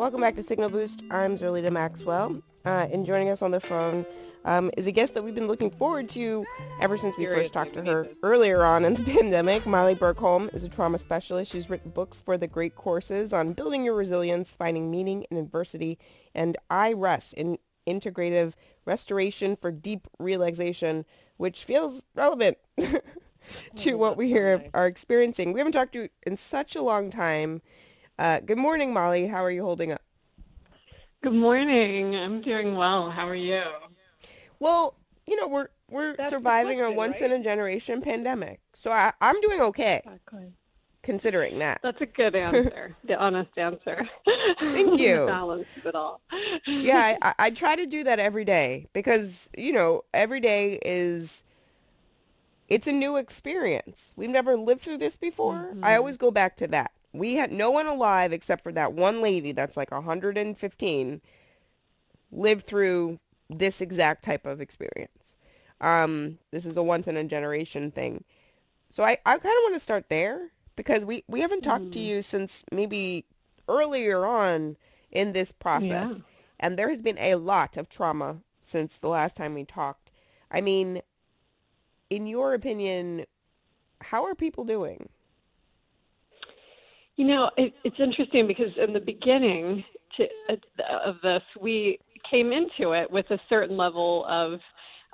Welcome back to Signal Boost. I'm Zerlina Maxwell. Uh, and joining us on the phone um, is a guest that we've been looking forward to ever since we first talked to her earlier on in the pandemic. Molly Birkholm is a trauma specialist. She's written books for the great courses on building your resilience, finding meaning in adversity, and iRest in integrative restoration for deep relaxation, which feels relevant to what we here are experiencing. We haven't talked to you in such a long time. Uh, good morning, Molly. How are you holding up? Good morning. I'm doing well. How are you? Well, you know, we're we're That's surviving a once right? in a generation pandemic. So I, I'm doing okay. Exactly. Considering that. That's a good answer. the honest answer. Thank you. balance of it all. yeah, I, I try to do that every day because, you know, every day is it's a new experience. We've never lived through this before. Mm-hmm. I always go back to that. We had no one alive except for that one lady that's like 115 lived through this exact type of experience. Um, this is a once in a generation thing. So I, I kind of want to start there because we, we haven't talked mm. to you since maybe earlier on in this process. Yeah. And there has been a lot of trauma since the last time we talked. I mean, in your opinion, how are people doing? You know, it, it's interesting because in the beginning to, uh, of this, we came into it with a certain level of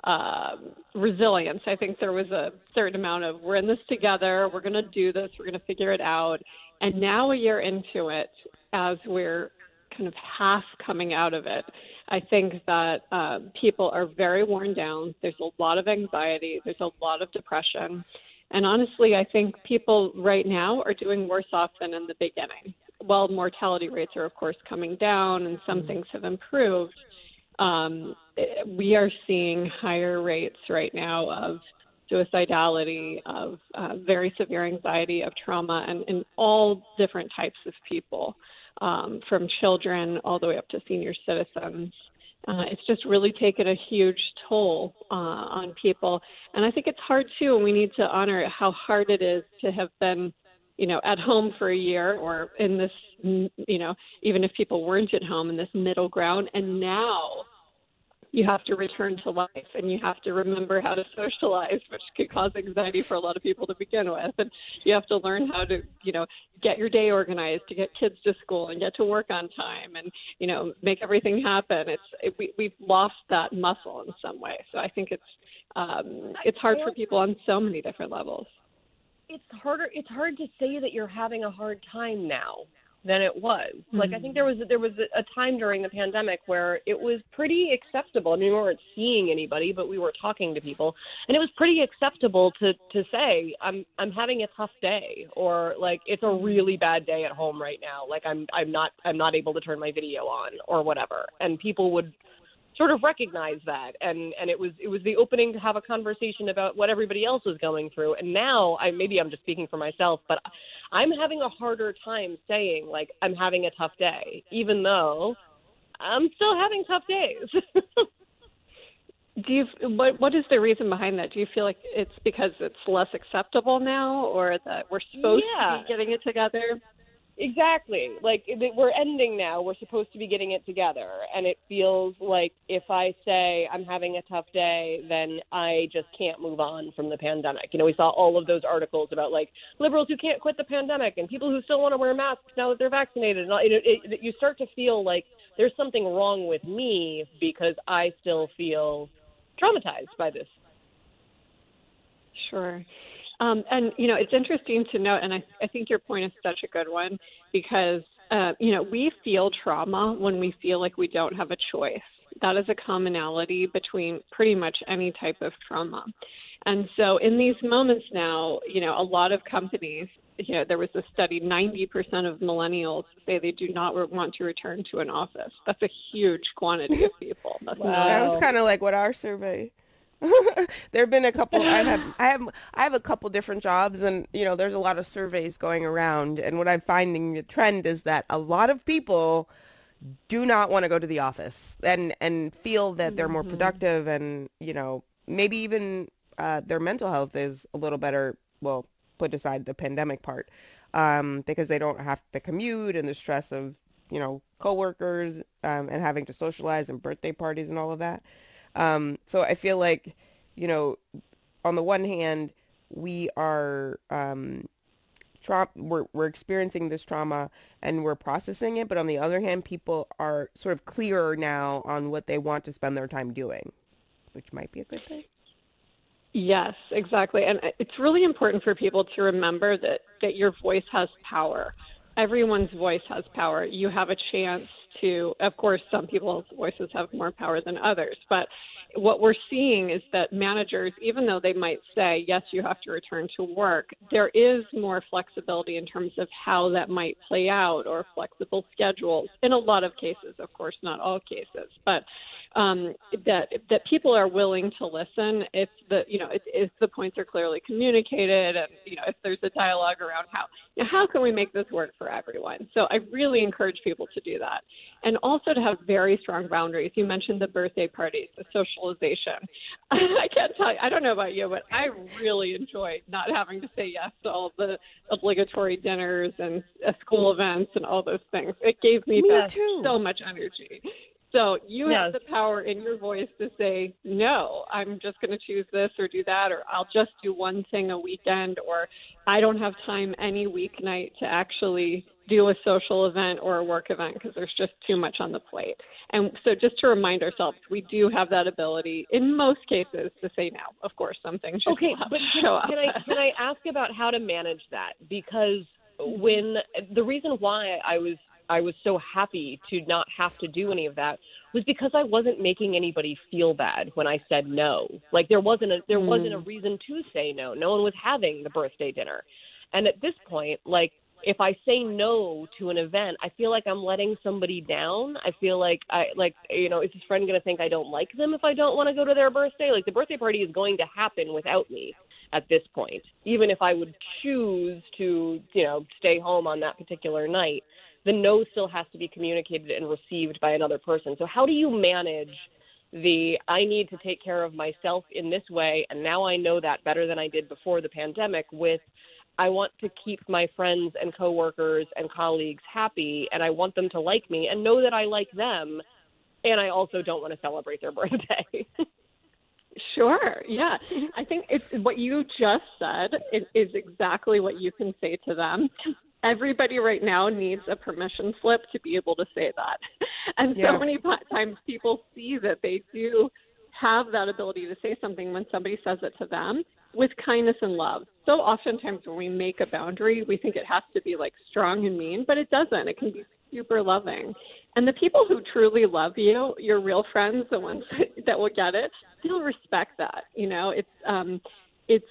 uh, resilience. I think there was a certain amount of we're in this together, we're going to do this, we're going to figure it out. And now, a year into it, as we're kind of half coming out of it, I think that uh, people are very worn down. There's a lot of anxiety, there's a lot of depression. And honestly, I think people right now are doing worse off than in the beginning. While mortality rates are, of course, coming down and some mm-hmm. things have improved, um, we are seeing higher rates right now of suicidality, of uh, very severe anxiety, of trauma, and in all different types of people, um, from children all the way up to senior citizens. Uh, it's just really taken a huge toll uh, on people. And I think it's hard too, and we need to honor how hard it is to have been, you know, at home for a year or in this, you know, even if people weren't at home in this middle ground. And now you have to return to life and you have to remember how to socialize, which could cause anxiety for a lot of people to begin with. And you have to learn how to, you know, get your day organized to get kids to school and get to work on time and, you know, make everything happen. It's, it, we, we've lost that muscle in some way. So I think it's, um, it's hard for people on so many different levels. It's harder. It's hard to say that you're having a hard time now than it was. Mm-hmm. Like I think there was there was a time during the pandemic where it was pretty acceptable. I mean, we weren't seeing anybody, but we were talking to people, and it was pretty acceptable to to say I'm I'm having a tough day, or like it's a really bad day at home right now. Like I'm I'm not I'm not able to turn my video on or whatever, and people would sort of recognize that. And and it was it was the opening to have a conversation about what everybody else was going through. And now i maybe i'm just speaking for myself but i'm having a harder time saying like i'm having a tough day even though i'm still having tough days. Do you what what is the reason behind that? Do you feel like it's because it's less acceptable now or that we're supposed yeah. to be getting it together Exactly. Like we're ending now. We're supposed to be getting it together. And it feels like if I say I'm having a tough day, then I just can't move on from the pandemic. You know, we saw all of those articles about like liberals who can't quit the pandemic and people who still want to wear masks now that they're vaccinated. And it, it, it, you start to feel like there's something wrong with me because I still feel traumatized by this. Sure. Um, and you know, it's interesting to note, and I, I think your point is such a good one because uh, you know we feel trauma when we feel like we don't have a choice. That is a commonality between pretty much any type of trauma. And so, in these moments now, you know, a lot of companies, you know, there was a study: 90% of millennials say they do not want to return to an office. That's a huge quantity of people. That's wow. That was kind of like what our survey there have been a couple I have I have I have a couple different jobs and you know there's a lot of surveys going around and what I'm finding the trend is that a lot of people do not want to go to the office and and feel that they're more mm-hmm. productive and you know maybe even uh, their mental health is a little better well put aside the pandemic part um, because they don't have to commute and the stress of you know, coworkers um, and having to socialize and birthday parties and all of that. Um, so I feel like, you know, on the one hand, we are um, tra- we're we're experiencing this trauma and we're processing it, but on the other hand, people are sort of clearer now on what they want to spend their time doing, which might be a good thing. Yes, exactly. And it's really important for people to remember that that your voice has power. Everyone's voice has power. You have a chance to of course some people's voices have more power than others, but what we're seeing is that managers, even though they might say, yes, you have to return to work, there is more flexibility in terms of how that might play out or flexible schedules in a lot of cases, of course, not all cases, but um, that that people are willing to listen if the you know if, if the points are clearly communicated and you know if there's a dialogue around how you know, how can we make this work for everyone. So I really encourage people to do that, and also to have very strong boundaries. You mentioned the birthday parties, the socialization. I can't tell you. I don't know about you, but I really enjoyed not having to say yes to all the obligatory dinners and uh, school events and all those things. It gave me, Me too. so much energy. So you Yes. have the power in your voice to say, no, I'm just going to choose this or do that, or I'll just do one thing a weekend, or I don't have time any weeknight to actually do a social event or a work event because there's just too much on the plate. And so just to remind ourselves, we do have that ability in most cases to say no. Of course, some things Okay, but can, show up. can I can I ask about how to manage that? Because when the reason why I was I was so happy to not have to do any of that was because I wasn't making anybody feel bad when I said no. Like there wasn't a there wasn't a mm. reason to say no. No one was having the birthday dinner. And at this point, like if I say no to an event, I feel like I'm letting somebody down. I feel like I like you know, is this friend to think I don't like them if I don't want to go to their birthday? Like the birthday party is going to happen without me at this point. Even if I would choose to, you know, stay home on that particular night, the no still has to be communicated and received by another person. So how do you manage the I need to take care of myself in this way and now I know that better than I did before the pandemic with I want to keep my friends and coworkers and colleagues happy and I want them to like me and know that I like them and I also don't want to celebrate their birthday. Sure. Yeah. I think it's what you just said is, is exactly what you can say to them. Everybody right now needs a permission slip to be able to say that. And Yeah. so many times people see that they do have that ability to say something when somebody says it to them with kindness and love. So oftentimes when we make a boundary, we think it has to be like strong and mean, but it doesn't. It can be super loving. And the people who truly love you, your real friends, the ones that will get it, they'll respect that. You know, it's um, it's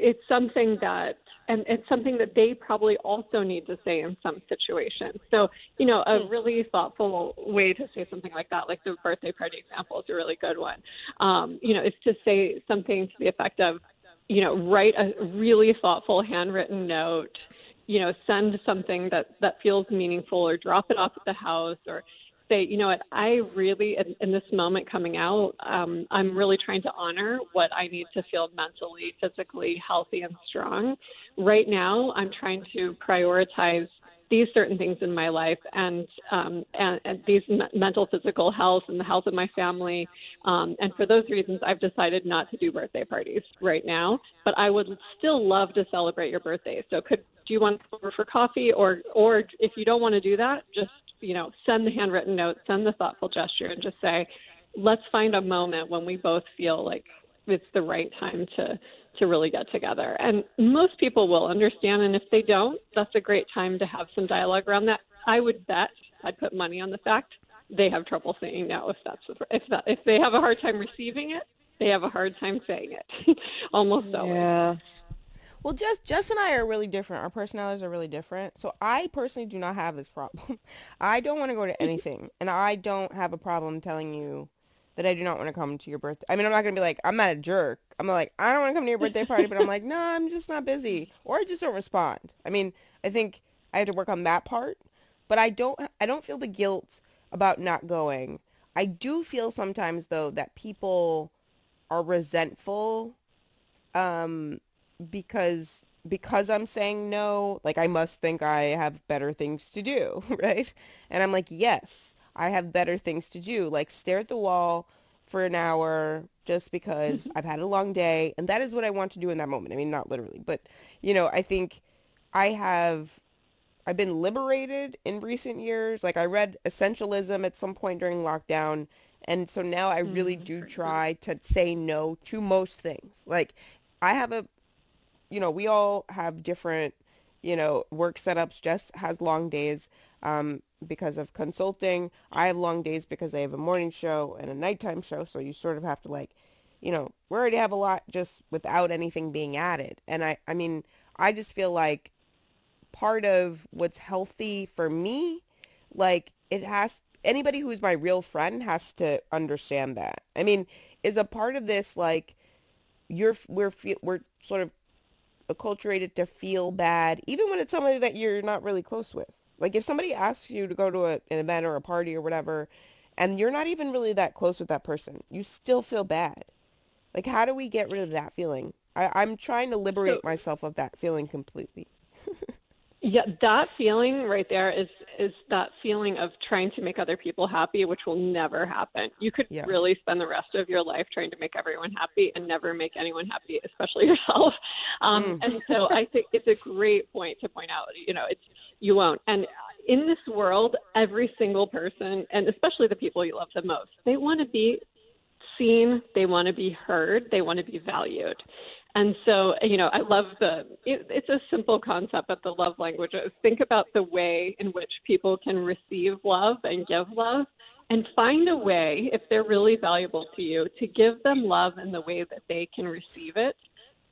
it's something that, and it's something that they probably also need to say in some situations. So, you know, a really thoughtful way to say something like that, like the birthday party example, is a really good one. Um, you know, is to say something to the effect of, you know, write a really thoughtful handwritten note you know, send something that that feels meaningful or drop it off at the house or say, you know what, I really in, in this moment coming out, um, I'm really trying to honor what I need to feel mentally, physically healthy and strong. Right now, I'm trying to prioritize these certain things in my life and um, and, and these me- mental physical health and the health of my family um, and for those reasons i've decided not to do birthday parties right now but i would still love to celebrate your birthday. So could do you want to over for coffee or or if you don't want to do that just you know send the handwritten note send the thoughtful gesture and just say let's find a moment when we both feel like it's the right time to to really get together. And most people will understand and if they don't, that's a great time to have some dialogue around that. I would bet I'd put money on the fact they have trouble saying no if that's if that if they have a hard time receiving it, they have a hard time saying it. Almost always. yeah. Well, Jess, Jess and I are really different. Our personalities are really different. So I personally do not have this problem. I don't want to go to anything, and I don't have a problem telling you that I do not want to come to your birthday. I mean, I'm not gonna be like, I'm not a jerk. I'm like, I don't want to come to your birthday party, but I'm like, no, I'm just not busy, or I just don't respond. I mean, I think I have to work on that part, but I don't. I don't feel the guilt about not going. I do feel sometimes though that people are resentful um, because because I'm saying no, like I must think I have better things to do, right? And I'm like, yes, I have better things to do, like stare at the wall for an hour just because I've had a long day. And that is what I want to do in that moment. I mean, not literally, but, you know, I think I have, I've been liberated in recent years. Like I read Essentialism at some point during lockdown. And so now I really Mm, do try to say no to most things. Like I have a, you know, we all have different, you know, work setups. Jess has long days um, because of consulting. I have long days because I have a morning show and a nighttime show. So you sort of have to like, you know, we already have a lot just without anything being added. And I, I mean, I just feel like part of what's healthy for me, like it has, anybody who's my real friend has to understand that. I mean, is a part of this like you're, we're, we're sort of acculturated to feel bad, even when it's somebody that you're not really close with. Like if somebody asks you to go to a, an event or a party or whatever, and you're not even really that close with that person, you still feel bad. Like how do we get rid of that feeling? I, I'm trying to So liberate myself of that feeling completely. Yeah, that feeling right there is is that feeling of trying to make other people happy, which will never happen. You could Yeah. really spend the rest of your life trying to make everyone happy and never make anyone happy, especially yourself. Um, Mm. and so I think it's a great point to point out. You know, it's you won't. And in this world, every single person, and especially the people you love the most, they want to be seen, they want to be heard, they want to be valued. And so, you know, I love the, it, it's a simple concept, but the love languages. Think about the way in which people can receive love and give love, and find a way, if they're really valuable to you, to give them love in the way that they can receive it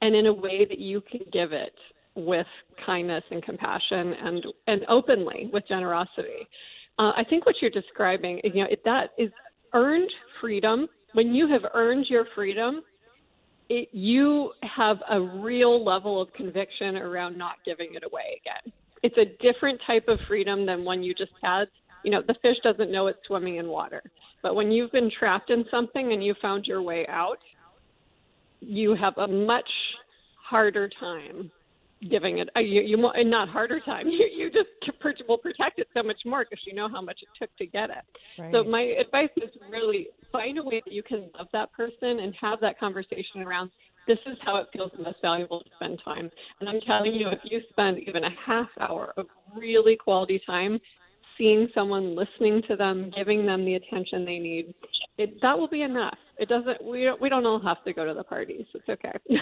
and in a way that you can give it with kindness and compassion and, and openly with generosity. Uh, I think what you're describing, you know, it, that is earned freedom. When you have earned your freedom, it, you have a real level of conviction around not giving it away again. It's a different type of freedom than when you just had, you know, the fish doesn't know it's swimming in water. But when you've been trapped in something and you found your way out, you have a much harder time giving it. Uh, you, you and not harder time. You you just will protect it so much more because you know how much it took to get it. Right. So my advice is really find a way that you can love that person and have that conversation around this is how it feels most valuable to spend time. And I'm telling you, if you spend even a half hour of really quality time seeing someone, listening to them, giving them the attention they need, it, that will be enough. It doesn't. We don't. We don't all have to go to the parties. It's okay.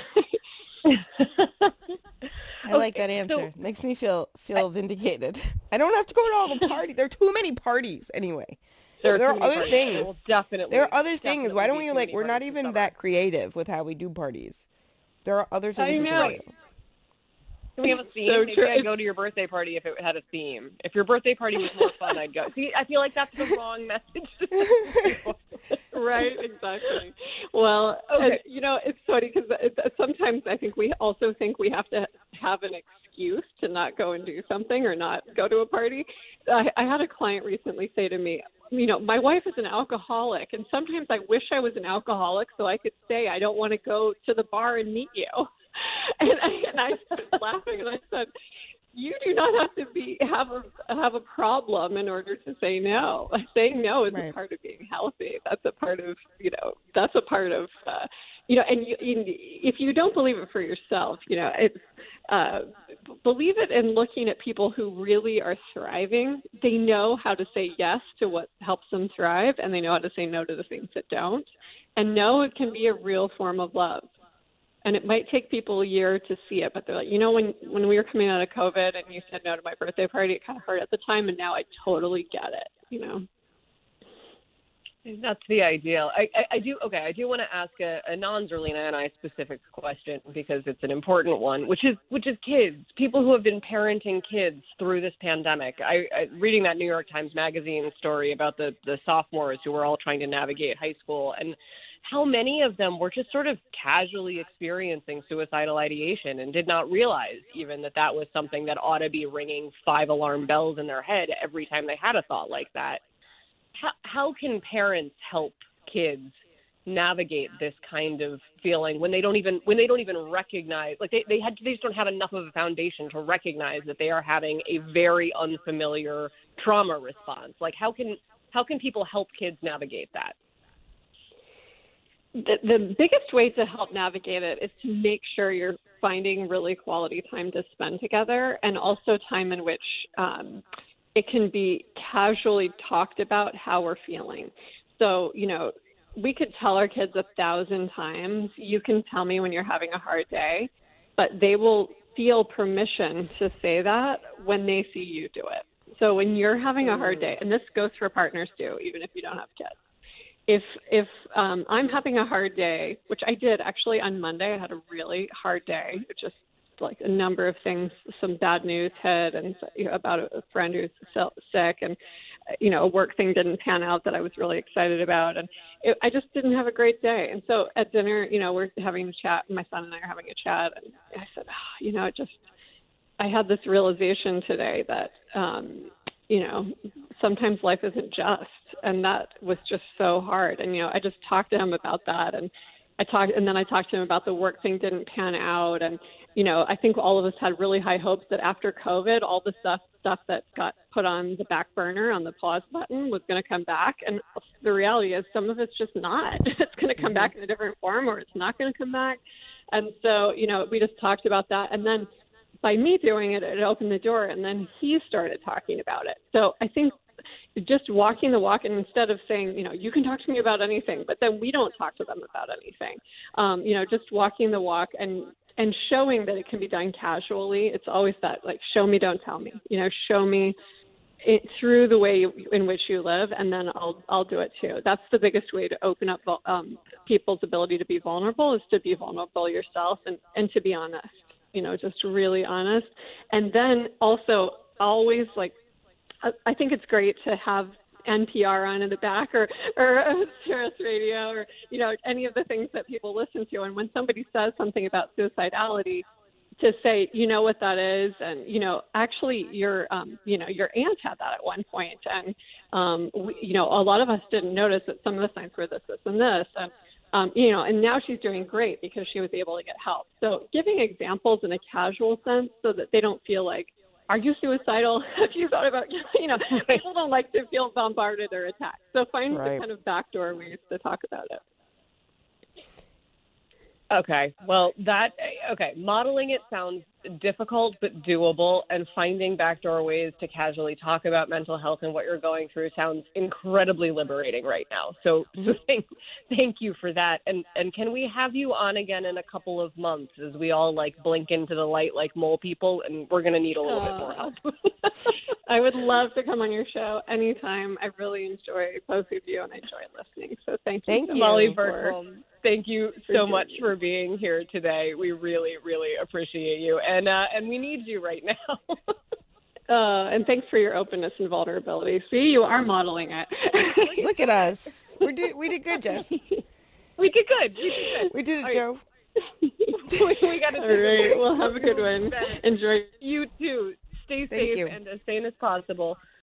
I like that Okay, so- answer. Makes me feel feel vindicated. I don't have to go to all the parties. There are too many parties anyway. There, There are other parties. things. There will definitely. There are other things. Why don't we like? We're not even that creative with how we do parties. There are other things I we know. can do. Can we have a theme? So Maybe true. I'd go to your birthday party if it had a theme. If your birthday party was more fun, I'd go. See, I feel like that's the wrong message. to send people. right, exactly. Well, Okay. and, you know, it's funny because uh, sometimes I think we also think we have to have an excuse to not go and do something or not go to a party. I, I had a client recently say to me, you know, my wife is an alcoholic, and sometimes I wish I was an alcoholic so I could say I don't want to go to the bar and meet you. And I, and I started laughing, and I said, you do not have to be have a have a problem in order to say no. Saying no is Right. a part of being healthy. That's a part of you know. That's a part of uh, you know. And you, you, if you don't believe it for yourself, you know, it's uh, believe it in looking at people who really are thriving. They know how to say yes to what helps them thrive, and they know how to say no to the things that don't. And no, it can be a real form of love and it might take people a year to see it, but they're like, you know, when when we were coming out of COVID and you said no to my birthday party, it kind of hurt at the time, and now I totally get it. You know. That's the ideal. I, I, I do okay. I do want to ask a, a non-Zerlina and I specific question because it's an important one, which is which is kids, people who have been parenting kids through this pandemic. I, I reading that New York Times Magazine story about the the sophomores who were all trying to navigate high school and how many of them were just sort of casually experiencing suicidal ideation and did not realize even that that was something that ought to be ringing five alarm bells in their head every time they had a thought like that how how can parents help kids navigate this kind of feeling when they don't even when they don't even recognize like they they had they just don't have enough of a foundation to recognize that they are having a very unfamiliar trauma response? Like how can how can people help kids navigate that? The, the biggest way to help navigate it is to make sure you're finding really quality time to spend together and also time in which um, it can be casually talked about how we're feeling. So, you know, we could tell our kids a thousand times, you can tell me when you're having a hard day, but they will feel permission to say that when they see you do it. So when you're having a hard day, and this goes for partners too, even if you don't have kids, if if um, I'm having a hard day, which I did actually on Monday, I had a really hard day. It just like a number of things, some bad news hit, and you know, about a friend who's sick, and you know, a work thing didn't pan out that I was really excited about, and it, I just didn't have a great day. And so at dinner, you know, we're having a chat. My son and I are having a chat, and I said, oh, you know, it just I had this realization today that um, you know, sometimes life isn't just. And that was just so hard. And, you know, I just talked to him about that. And I talked, and then I talked to him about the work thing didn't pan out. And, you know, I think all of us had really high hopes that after COVID, all the stuff, stuff that got put on the back burner on the pause button was going to come back. And the reality is some of it's just not. It's going to come back in a different form or it's not going to come back. And so, you know, we just talked about that. And then by me doing it, it opened the door, and then he started talking about it. So I think just walking the walk, and instead of saying, you know, you can talk to me about anything, but then we don't talk to them about anything. Um, you know, just walking the walk and and showing that it can be done casually. It's always that like, show me, don't tell me. You know, show me it, through the way in which you live, and then I'll I'll do it too. That's the biggest way to open up um, people's ability to be vulnerable is to be vulnerable yourself and and to be honest you know, just really honest. And then also always like, I think it's great to have NPR on in the back or or Sirius Radio or you know any of the things that people listen to. And when somebody says something about suicidality, to say you know what that is, and you know actually your um, you know your aunt had that at one point, and um, we, you know a lot of us didn't notice that some of the signs were this, this, and this, and um, you know, and now she's doing great because she was able to get help. So giving examples in a casual sense so that they don't feel like, are you suicidal? Have you thought about, you know, people don't like to feel bombarded or attacked. So find right. the kind of backdoor ways to talk about it. Okay. Well, that okay. Modeling it sounds difficult but doable, and finding backdoor ways to casually talk about mental health and what you're going through sounds incredibly liberating right now. So, mm-hmm. so thank, thank you for that. And and can we have you on again in a couple of months as we all like blink into the light like mole people, and we're gonna need a little uh, bit more help. I would love to come on your show anytime. I really enjoy both of you, and I enjoy listening. So thank you, thank you, Molly Birkholm thank you so much for being here today. We really, really appreciate you, and uh, and we need you right now. uh, and thanks for your openness and vulnerability. See, you are modeling it. Look at us. We did we did good, Jess. We did good. We did good. We did it, Joe. we, we got to. All right. Well, have a good one. Enjoy. You too. Stay safe and as sane as possible.